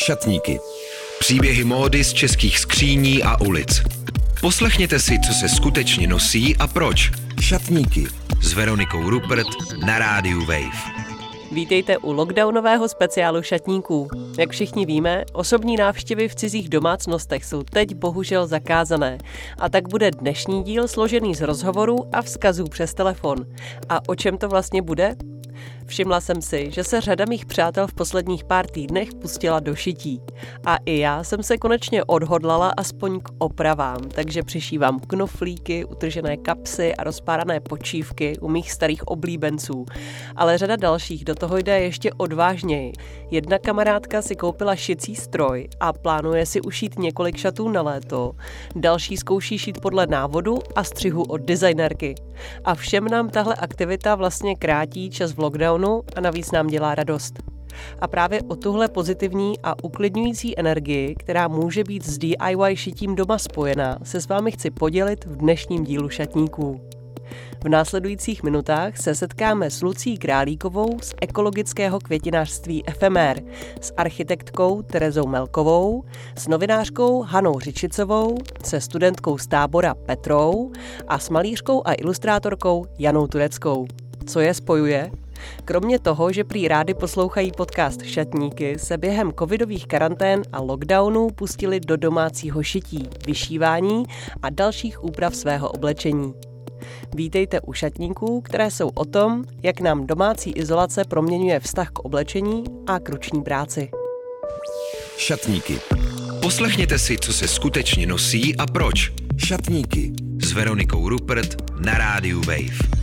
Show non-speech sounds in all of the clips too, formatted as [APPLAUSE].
Šatníky. Příběhy módy z českých skříní a ulic. Poslechněte si, co se skutečně nosí a proč. Šatníky. S Veronikou Rupert na rádiu Wave. Vítejte u lockdownového speciálu šatníků. Jak všichni víme, osobní návštěvy v cizích domácnostech jsou teď bohužel zakázané. A tak bude dnešní díl složený z rozhovorů a vzkazů přes telefon. A o čem to vlastně bude? Všimla jsem si, že se řada mých přátel v posledních pár týdnech pustila do šití. A i já jsem se konečně odhodlala aspoň k opravám, takže přišívám knoflíky, utržené kapsy a rozpárané počívky u mých starých oblíbenců. Ale řada dalších do toho jde ještě odvážněji. Jedna kamarádka si koupila šicí stroj a plánuje si ušít několik šatů na léto. Další zkouší šít podle návodu a střihu od designerky. A všem nám tahle aktivita vlastně krátí čas v lockdownu a navíc nám dělá radost. A právě o tuhle pozitivní a uklidňující energii, která může být s DIY šitím doma spojená, se s vámi chci podělit v dnešním dílu šatníků. V následujících minutách se setkáme s Lucí Králíkovou z ekologického květinářství FMR, s architektkou Terezou Melkovou, s novinářkou Hanou Řičicovou, se studentkou z tábora Petrou a s malířkou a ilustrátorkou Janou Tureckou. Co je spojuje? Kromě toho, že prý rády poslouchají podcast Šatníky, se během covidových karantén a lockdownů pustili do domácího šití, vyšívání a dalších úprav svého oblečení. Vítejte u šatníků, které jsou o tom, jak nám domácí izolace proměňuje vztah k oblečení a k ruční práci. Šatníky. Poslechněte si, co se skutečně nosí a proč. Šatníky. S Veronikou Rupert na rádiu Wave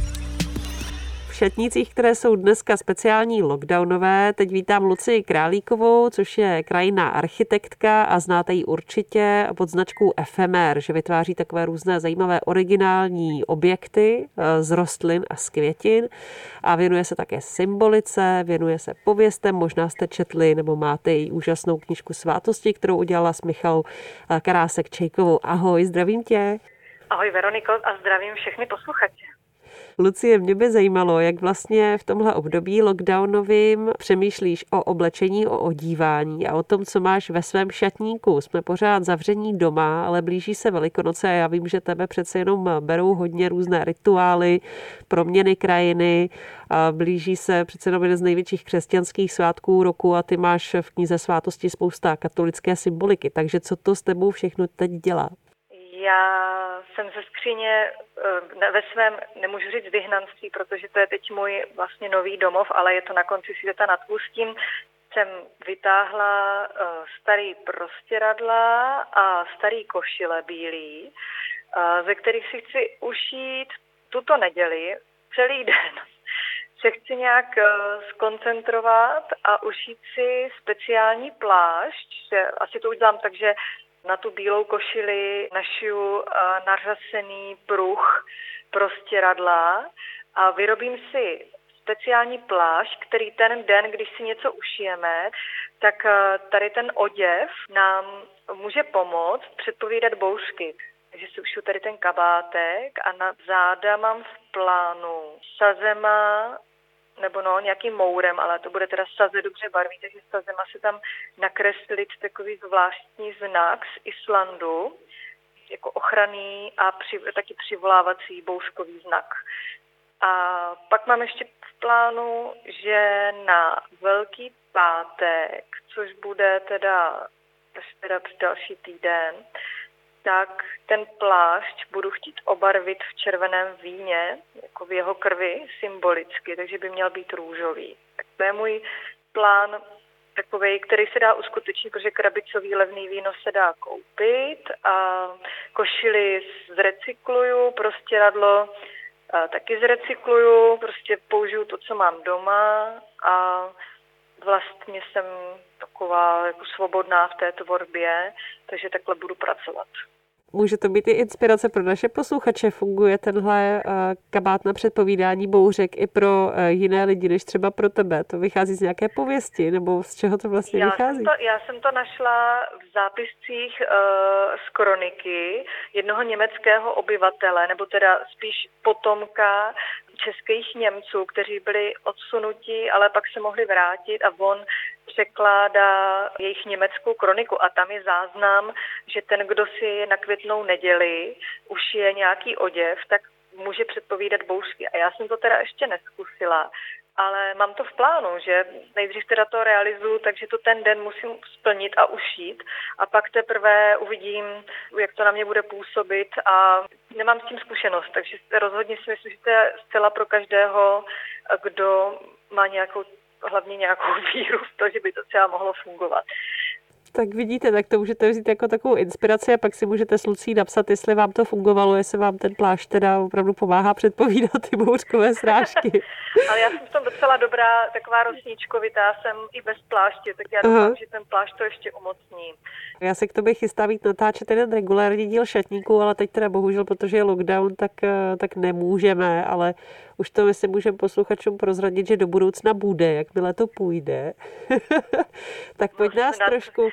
šatnících, které jsou dneska speciální lockdownové. Teď vítám Luci Králíkovou, což je krajina architektka a znáte ji určitě pod značkou FMR, že vytváří takové různé zajímavé originální objekty eh, z rostlin a z květin a věnuje se také symbolice, věnuje se pověstem, možná jste četli nebo máte její úžasnou knižku Svátosti, kterou udělala s Michalou eh, Karásek Čejkovou. Ahoj, zdravím tě. Ahoj Veroniko a zdravím všechny posluchače. Lucie, mě by zajímalo, jak vlastně v tomhle období lockdownovým přemýšlíš o oblečení, o odívání a o tom, co máš ve svém šatníku. Jsme pořád zavření doma, ale blíží se Velikonoce a já vím, že tebe přece jenom berou hodně různé rituály, proměny krajiny, a blíží se přece jenom jeden z největších křesťanských svátků roku a ty máš v knize svátosti spousta katolické symboliky. Takže co to s tebou všechno teď dělá? Já jsem ze skříně eh, ve svém, nemůžu říct vyhnanství, protože to je teď můj vlastně nový domov, ale je to na konci světa nad Ústím. Jsem vytáhla eh, starý prostěradla a starý košile bílý, eh, ze kterých si chci ušít tuto neděli celý [LAUGHS] den. Se chci nějak skoncentrovat a ušít si speciální plášť. Asi to udělám tak, že na tu bílou košili našiju nařasený pruh prostěradla a vyrobím si speciální plášť, který ten den, když si něco ušijeme, tak tady ten oděv nám může pomoct předpovídat bouřky. Takže si ušiju tady ten kabátek a na záda mám v plánu sazema nebo no, nějakým mourem, ale to bude teda saze dobře barví, takže sazema se tam nakreslit takový zvláštní znak z Islandu, jako ochranný a při, taky přivolávací bouřkový znak. A pak mám ještě v plánu, že na Velký pátek, což bude teda, teda další týden, tak ten plášť budu chtít obarvit v červeném víně, jako v jeho krvi symbolicky, takže by měl být růžový. Tak to je můj plán takový, který se dá uskutečnit, protože krabicový levný víno se dá koupit a košily zrecykluju, prostě radlo taky zrecykluju, prostě použiju to, co mám doma a vlastně jsem taková jako svobodná v té tvorbě, takže takhle budu pracovat. Může to být i inspirace pro naše posluchače. Funguje tenhle uh, kabát na předpovídání bouřek i pro uh, jiné lidi, než třeba pro tebe. To vychází z nějaké pověsti, nebo z čeho to vlastně já vychází? Jsem to, já jsem to našla v zápiscích uh, z kroniky jednoho německého obyvatele, nebo teda spíš potomka českých Němců, kteří byli odsunuti, ale pak se mohli vrátit a on překládá jejich německou kroniku a tam je záznam, že ten, kdo si na květnou neděli už je nějaký oděv, tak může předpovídat bouřky. A já jsem to teda ještě neskusila, ale mám to v plánu, že nejdřív teda to realizuju, takže to ten den musím splnit a ušít a pak teprve uvidím, jak to na mě bude působit a nemám s tím zkušenost, takže rozhodně si myslím, že to je zcela pro každého, kdo má nějakou hlavně nějakou [LAUGHS] víru v to, že by to třeba mohlo fungovat. Tak vidíte, tak to můžete vzít jako takovou inspiraci a pak si můžete s Lucí napsat, jestli vám to fungovalo, jestli vám ten plášť teda opravdu pomáhá předpovídat ty bouřkové srážky. [LAUGHS] Ale já jsem v tom docela dobrá, taková rosničkovitá, jsem i bez pláště, tak já doufám, že ten plášť to ještě umocní. Já se k tobě chystám víc natáčet jeden regulární díl šatníků, ale teď teda bohužel, protože je lockdown, tak, eh, tak nemůžeme, ale už to myslím můžeme posluchačům prozradit, že do budoucna bude, jakmile to půjde. [LAUGHS] tak pojď nás, trošku,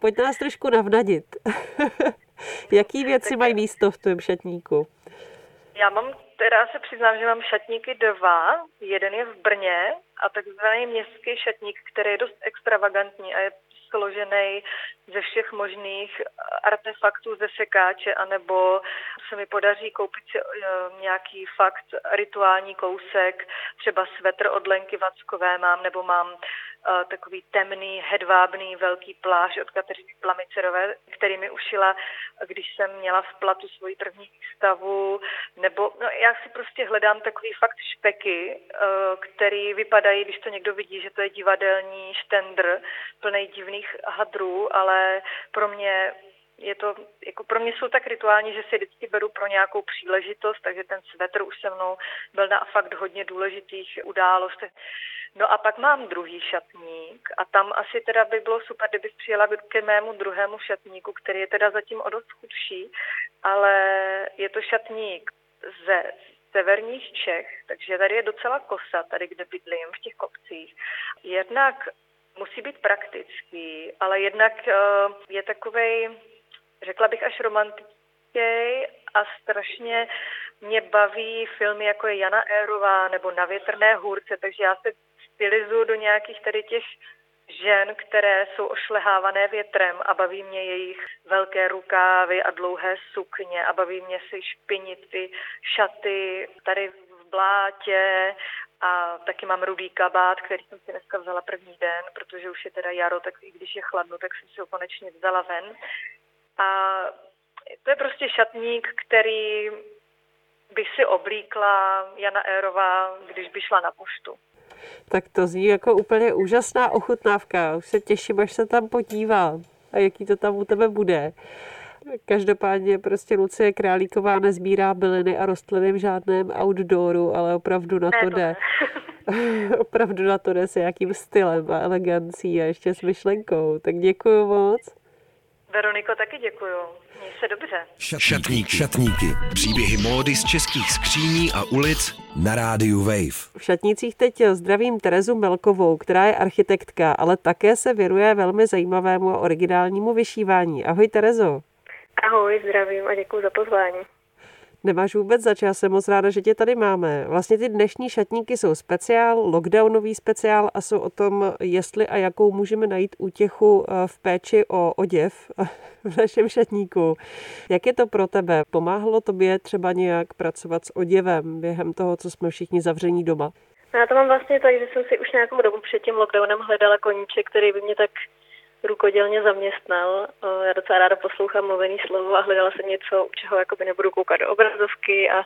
pojď nás trošku navnadit. [LAUGHS] Jaký věci mají místo v tom šatníku? Já mám, teda se přiznám, že mám šatníky dva. Jeden je v Brně a takzvaný městský šatník, který je dost extravagantní a je složený ze všech možných artefaktů ze sekáče, anebo se mi podaří koupit si eh, nějaký fakt rituální kousek, třeba svetr od Lenky Vackové mám, nebo mám takový temný, hedvábný velký pláž od Kateřiny Plamicerové, který mi ušila, když jsem měla v platu svoji první výstavu, nebo no, já si prostě hledám takový fakt špeky, eh, který vypadají, když to někdo vidí, že to je divadelní štendr plný divných hadrů, ale pro mě je to, jako pro mě jsou tak rituální, že si vždycky beru pro nějakou příležitost, takže ten svetr už se mnou byl na fakt hodně důležitých událostech. No a pak mám druhý šatník a tam asi teda by bylo super, kdybych přijela ke mému druhému šatníku, který je teda zatím o dost chudší, ale je to šatník ze severních Čech, takže tady je docela kosa, tady kde bydlím, v těch kopcích. Jednak musí být praktický, ale jednak eh, je takovej, řekla bych až romantický a strašně mě baví filmy jako je Jana Érová nebo Na větrné hůrce, takže já se stylizuju do nějakých tady těch žen, které jsou ošlehávané větrem a baví mě jejich velké rukávy a dlouhé sukně a baví mě si špinit ty šaty tady v blátě a taky mám rudý kabát, který jsem si dneska vzala první den, protože už je teda jaro, tak i když je chladno, tak jsem si ho konečně vzala ven. A to je prostě šatník, který by si oblíkla Jana Érová, když by šla na poštu. Tak to zní jako úplně úžasná ochutnávka. Už se těším, až se tam podívám a jaký to tam u tebe bude. Každopádně prostě Lucie Králíková nezbírá byliny a rostliny v žádném outdooru, ale opravdu na to jde. [LAUGHS] opravdu na to jde s jakým stylem a elegancí a ještě s myšlenkou. Tak děkuji moc. Veroniko, taky děkuju. Měj se dobře. Šatníky. Šatníky. Příběhy módy z českých skříní a ulic na rádiu Wave. V šatnících teď zdravím Terezu Melkovou, která je architektka, ale také se věnuje velmi zajímavému a originálnímu vyšívání. Ahoj Terezo. Ahoj, zdravím a děkuji za pozvání. Nemáš vůbec zač, já jsem moc ráda, že tě tady máme. Vlastně ty dnešní šatníky jsou speciál, lockdownový speciál a jsou o tom, jestli a jakou můžeme najít útěchu eh, v péči o oděv [LAUGHS] v našem šatníku. Jak je to pro tebe? Pomáhalo tobě třeba nějak pracovat s oděvem během toho, co jsme všichni zavření doma? No já to mám vlastně tak, že jsem si už nějakou dobu před tím lockdownem hledala koníček, který by mě tak rukodělně zaměstnal. Já docela ráda poslouchám mluvený slovo a hledala jsem něco, u čeho jakoby nebudu koukat do obrazovky a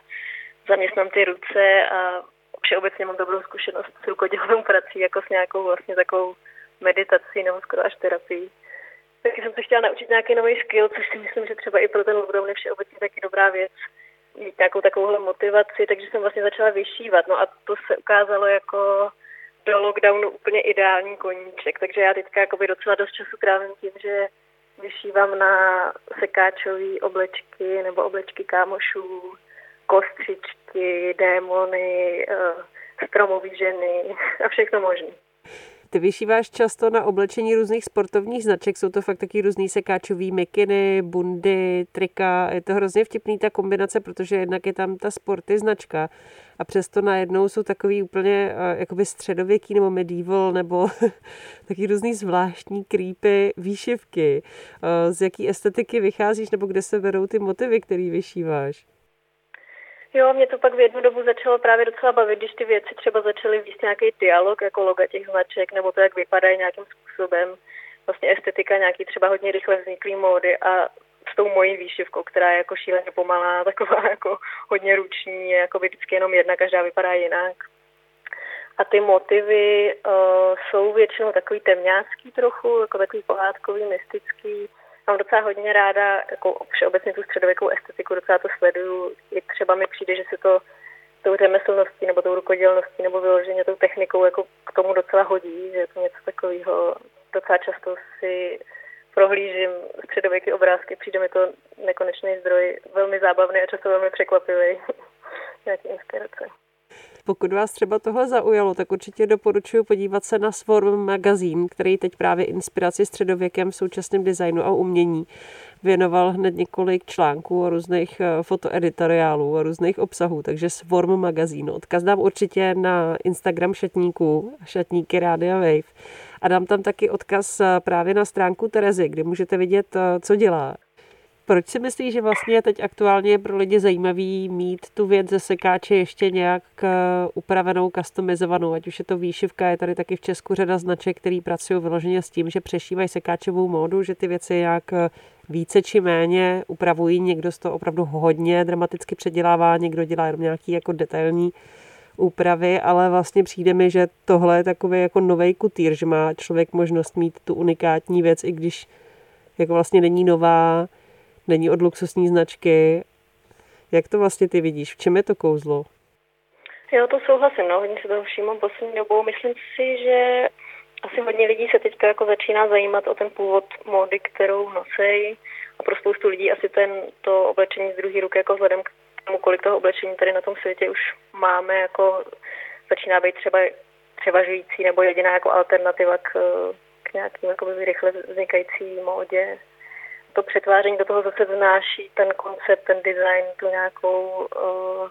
zaměstnám ty ruce a všeobecně mám dobrou zkušenost s rukodělnou prací, jako s nějakou vlastně takovou meditací nebo skoro až terapii. Taky jsem se chtěla naučit nějaký nový skill, což si myslím, že třeba i pro ten lockdown je všeobecně taky dobrá věc. Mít nějakou takovouhle motivaci, takže jsem vlastně začala vyšívat. No a to se ukázalo jako do lockdownu úplně ideální koníček, takže já teďka jakoby docela dost času trávím tím, že vyšívám na sekáčové oblečky nebo oblečky kámošů, kostřičky, démony, eh, stromový ženy a všechno možné. Ty vyšíváš často na oblečení různých sportovních značek, jsou to fakt taky různý sekáčový mikiny, bundy, trika. Je to hrozně vtipný ta kombinace, protože jednak je tam ta sporty značka a přesto najednou jsou takový úplně uh, jakoby středověký nebo medieval nebo [LAUGHS] taky různý zvláštní creepy, výšivky. Uh, z jaký estetiky vycházíš nebo kde se berou ty motivy, který vyšíváš? Jo, mě to pak v jednu dobu začalo právě docela bavit, když ty věci třeba začaly víc nějaký dialog, jako loga těch značek, nebo to, jak vypadají nějakým způsobem. Vlastně estetika, nějaký třeba hodně rychle vzniklý módy a s tou mojí výšivkou, která je jako šíleně pomalá, [LAUGHS] taková jako hodně ruční, je jako vždycky jenom jedna, každá vypadá jinak. A ty motivy uh, jsou většinou takový temňácký trochu, jako takový pohádkový, mystický mám docela hodně ráda jako všeobecně tu středověkou estetiku, docela to sleduju. I třeba mi přijde, že se to tou řemeslností nebo tou rukodělností nebo vyloženě tou technikou jako k tomu docela hodí, že je to něco takového. Docela často si prohlížím středověké obrázky, přijde mi to nekonečný zdroj, velmi zábavný a často velmi překvapivý. [LAUGHS] Nějaké inspirace. Pokud vás třeba tohle zaujalo, tak určitě doporučuji podívat se na Swarm magazín, který teď právě inspiraci středověkem v současném designu a umění věnoval hned několik článků o různých eh, fotoeditoriálů a různých obsahů, takže Swarm magazín. Odkaz dám určitě na Instagram šatníků, šatníky Rádia Wave. A dám tam taky odkaz eh, právě na stránku Terezy, kde můžete vidět, eh, co dělá. Proč si myslíš, že vlastně je teď aktuálně pro lidi zajímavý mít tu věc ze sekáče ještě nějak eh, upravenou, customizovanou, ať už je to výšivka, je tady taky v Česku řada značek, který pracují vyloženě s tím, že přešívají sekáčovou módu, že ty věci nějak eh, více či méně upravují, někdo z toho opravdu hodně dramaticky předělává, někdo dělá jenom nějaký jako detailní úpravy, ale vlastně přijde mi, že tohle je takový jako nový kutýr, že má člověk možnost mít tu unikátní věc, i když jako vlastně není nová, není od luxusní značky. Jak to vlastně ty vidíš? V čem je to kouzlo? Jo, to souhlasím, no, hodně se toho všímám poslední dobou. Myslím si, že asi hodně lidí se teďka jako začíná zajímat o ten původ módy, kterou nosej a pro spoustu lidí asi ten, to oblečení z druhé ruky, jako vzhledem k tomu, kolik toho oblečení tady na tom světě už máme, jako začíná být třeba převažující nebo jediná jako alternativa k, k nějakým jako rychle vznikající módě to přetváření do toho zase vnáší ten koncept, ten design, tu nějakou uh,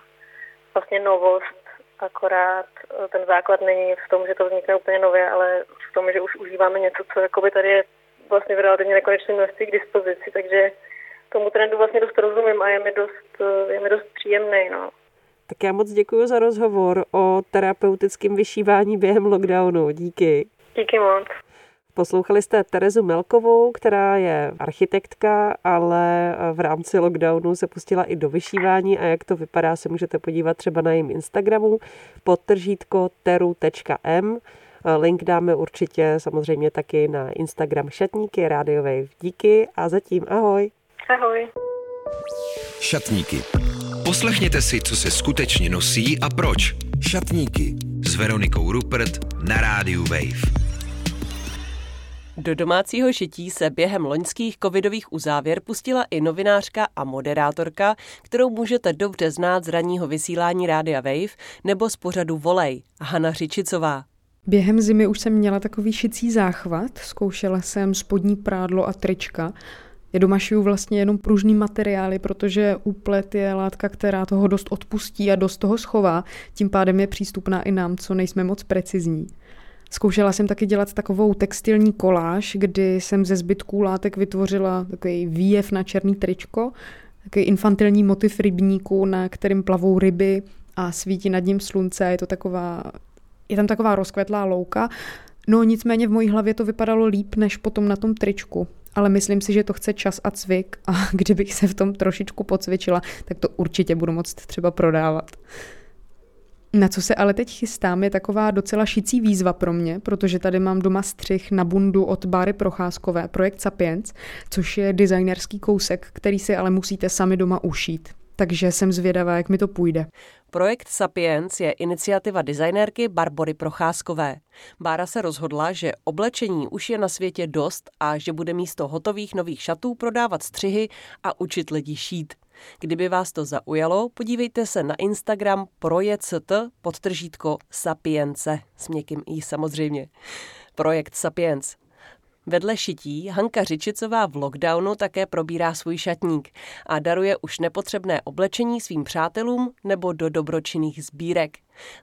vlastně novost, akorát uh, ten základ není v tom, že to vznikne úplně nově, ale v tom, že už užíváme něco, co jakoby tady je vlastně v relativně nekonečné množství k dispozici, takže tomu trendu vlastně dost rozumím a je mi dost, uh, je mi dost příjemný. No. Tak já moc děkuji za rozhovor o terapeutickém vyšívání během lockdownu. Díky. Díky moc. Poslouchali jste Terezu Melkovou, která je architektka, ale v rámci lockdownu se pustila i do vyšívání a jak to vypadá, se můžete podívat třeba na jejím Instagramu podtržítko teru.m. Link dáme určitě samozřejmě taky na Instagram Šatníky Rádiové. Díky a zatím ahoj. Ahoj. Šatníky. Poslechněte si, co se skutečně nosí a proč. Šatníky s Veronikou Rupert na rádiu Wave. Do domácího šití se během loňských covidových uzávěr pustila i novinářka a moderátorka, kterou můžete dobře znát z ranního vysílání Rádia Wave nebo z pořadu Volej, Hana Řičicová. Během zimy už jsem měla takový šicí záchvat, zkoušela jsem spodní prádlo a trička. Je doma šiju vlastně jenom pružný materiály, protože úplet je látka, která toho dost odpustí a dost toho schová, tím pádem je přístupná i nám, co nejsme moc precizní. Zkoušela jsem taky dělat takovou textilní koláž, kdy jsem ze zbytků látek vytvořila takový výjev na černý tričko, takový infantilní motiv rybníku, na kterým plavou ryby a svítí nad ním slunce. Je to taková, je tam taková rozkvetlá louka. No nicméně v mojí hlavě to vypadalo líp než potom na tom tričku. Ale myslím si, že to chce čas a cvik a [LAUGHS] kdybych se v tom trošičku pocvičila, tak to určitě budu moct třeba prodávat. Na co se ale teď chystám, je taková docela šicí výzva pro mě, protože tady mám doma střih na bundu od Báry Procházkové, projekt Sapiens, což je designerský kousek, který si ale musíte sami doma ušít. Takže jsem zvědavá, jak mi to půjde. Projekt Sapiens je iniciativa designérky Barbory Procházkové. Bára se rozhodla, že oblečení už je na světě dost a že bude místo hotových nových šatů prodávat střihy a učit lidi šít. Kdyby vás to zaujalo, podívejte se na Instagram project podtržítko sapience s měkkým i samozřejmě. projekt Sapiens. Vedle šití Hanka Řičicová v lockdownu také probírá svůj šatník a daruje už nepotřebné oblečení svým přátelům nebo do dobročinných sbírek.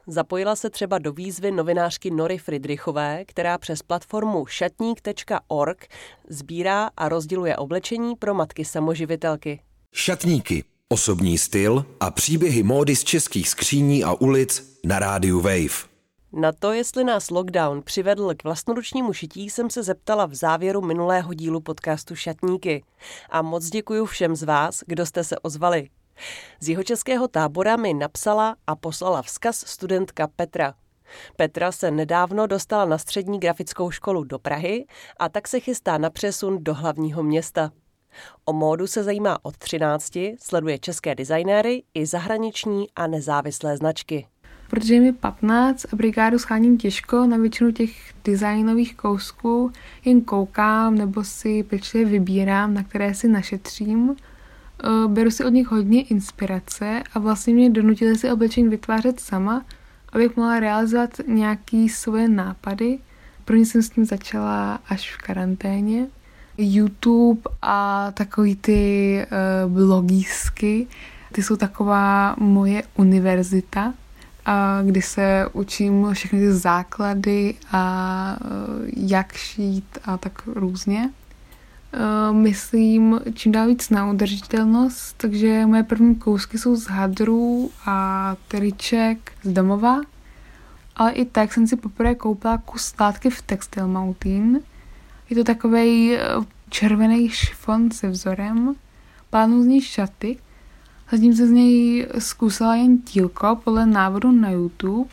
Zapojila se třeba do výzvy novinářky Nory Friedrichové, která přes platformu šatník.org sbírá a rozděluje oblečení pro matky samoživitelky. Šatníky, osobní styl a příběhy módy z českých skříní a ulic na rádiu Wave. Na to, jestli nás lockdown přivedl k vlastnoručnímu šití, jsem se zeptala v závěru minulého dílu podcastu Šatníky. A moc děkuji všem z vás, kdo jste se ozvali. Z jeho českého tábora mi napsala a poslala vzkaz studentka Petra. Petra se nedávno dostala na střední grafickou školu do Prahy a tak se chystá na přesun do hlavního města. O módu se zajímá od 13, sleduje české designéry i zahraniční a nezávislé značky protože je mi 15 a brigádu scháním těžko, na většinu těch designových kousků jen koukám nebo si pečlivě vybírám, na které si našetřím. Eh, beru si od nich hodně inspirace a vlastně mě donutili si oblečení vytvářet sama, abych mohla realizovat nějaký svoje nápady. Pro ně jsem s tím začala až v karanténě. YouTube a takový ty uh, blogísky, ty jsou taková moje univerzita, a kdy se učím všechny ty základy a e, jak šít a tak různě. E, myslím čím dál víc na udržitelnost, takže moje první kousky jsou z hadrů a triček z domova. Ale i tak jsem si poprvé koupila kus látky v Textile Mountain. Je to takový e, červený šifon se vzorem. Plánu z ní šaty, Zatím se z něj zkusila jen tílko podle návodu na YouTube.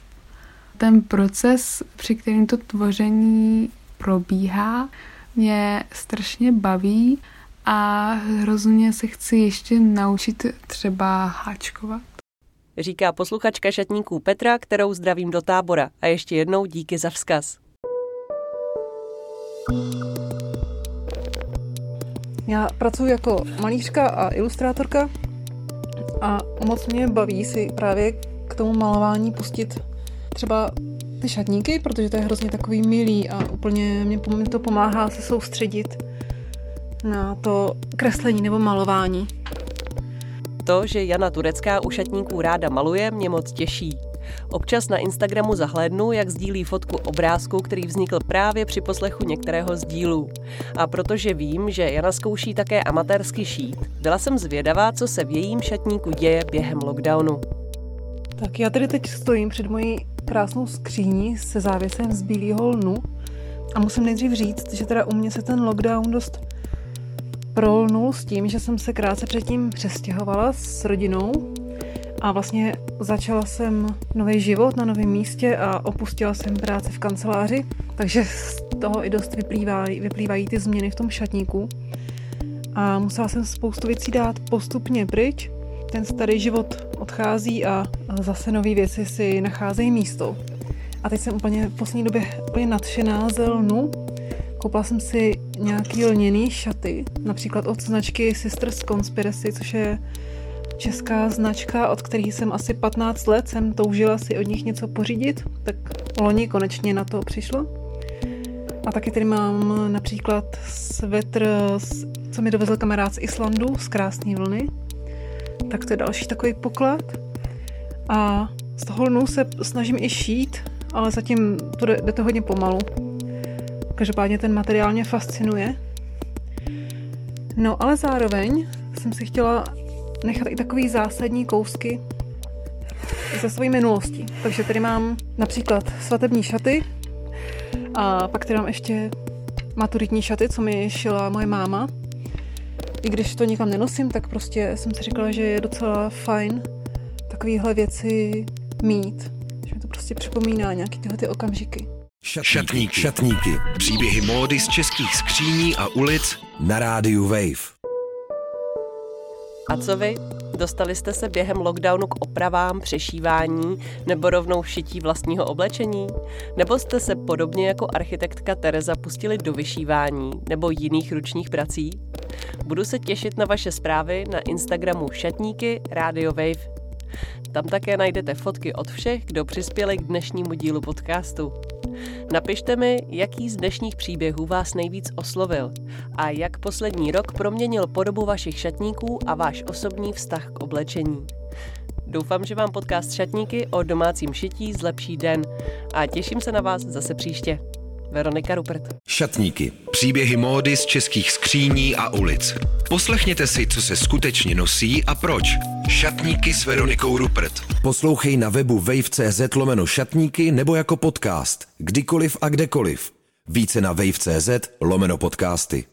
Ten proces, při kterém to tvoření probíhá, mě strašně baví a hrozně se chci ještě naučit třeba háčkovat. Říká posluchačka šatníků Petra, kterou zdravím do tábora. A ještě jednou díky za vzkaz. Já pracuji jako malířka a ilustrátorka a moc mě baví si právě k tomu malování pustit třeba ty šatníky, protože to je hrozně takový milý a úplně mě to pomáhá se soustředit na to kreslení nebo malování. To, že Jana Turecká u šatníků ráda maluje, mě moc těší. Občas na Instagramu zahlédnu, jak sdílí fotku obrázku, který vznikl právě při poslechu některého z dílů. A protože vím, že Jana zkouší také amatérsky šít, byla jsem zvědavá, co se v jejím šatníku děje během lockdownu. Tak já tady teď stojím před mojí krásnou skříní se závěsem z bílého lnu a musím nejdřív říct, že teda u mě se ten lockdown dost prolnul s tím, že jsem se krátce předtím přestěhovala s rodinou a vlastně začala jsem nový život na novém místě a opustila jsem práci v kanceláři, takže z toho i dost vyplývají, vyplývají ty změny v tom šatníku. A musela jsem spoustu věcí dát postupně pryč. Ten starý život odchází a zase nové věci si nacházejí místo. A teď jsem úplně v poslední době úplně nadšená ze lnu. Koupila jsem si nějaký lněný šaty, například od značky Sisters Conspiracy, což je česká značka, od kterých jsem asi 15 let jsem toužila si od nich něco pořídit, tak loni konečně na to přišlo. A taky tady mám například svetr, co mi dovezl kamarád z Islandu, z krásné vlny. Tak to je další takový poklad. A z toho lnu se snažím i šít, ale zatím to jde, jde to hodně pomalu. Každopádně ten materiál mě fascinuje. No ale zároveň jsem si chtěla nechat i takový zásadní kousky ze své minulosti. Takže tady mám například svatební šaty a pak tady mám ještě maturitní šaty, co mi šila moje máma. I když to nikam nenosím, tak prostě jsem si říkala, že je docela fajn takovéhle věci mít. Že mi to prostě připomíná nějaký tyhle ty okamžiky. Šatníky. Šatníky. Příběhy módy z českých skříní a ulic na rádiu Wave. A co vy? Dostali jste se během lockdownu k opravám, přešívání nebo rovnou šití vlastního oblečení? Nebo jste se podobně jako architektka Tereza pustili do vyšívání nebo jiných ručních prací? Budu se těšit na vaše zprávy na Instagramu Šatníky Radio Wave. Tam také najdete fotky od všech, kdo přispěli k dnešnímu dílu podcastu. Napište mi, jaký z dnešních příběhů vás nejvíc oslovil a jak poslední rok proměnil podobu vašich šatníků a váš osobní vztah k oblečení. Doufám, že vám podcast Šatníky o domácím šití zlepší den a těším se na vás zase příště. Veronika Rupert. Šatníky. Příběhy módy z českých skříní a ulic. Poslechněte si, co se skutečně nosí a proč. Šatníky s Veronikou Rupert. Poslouchej na webu wave.cz lomeno šatníky nebo jako podcast. Kdykoliv a kdekoliv. Více na wave.cz lomeno podcasty.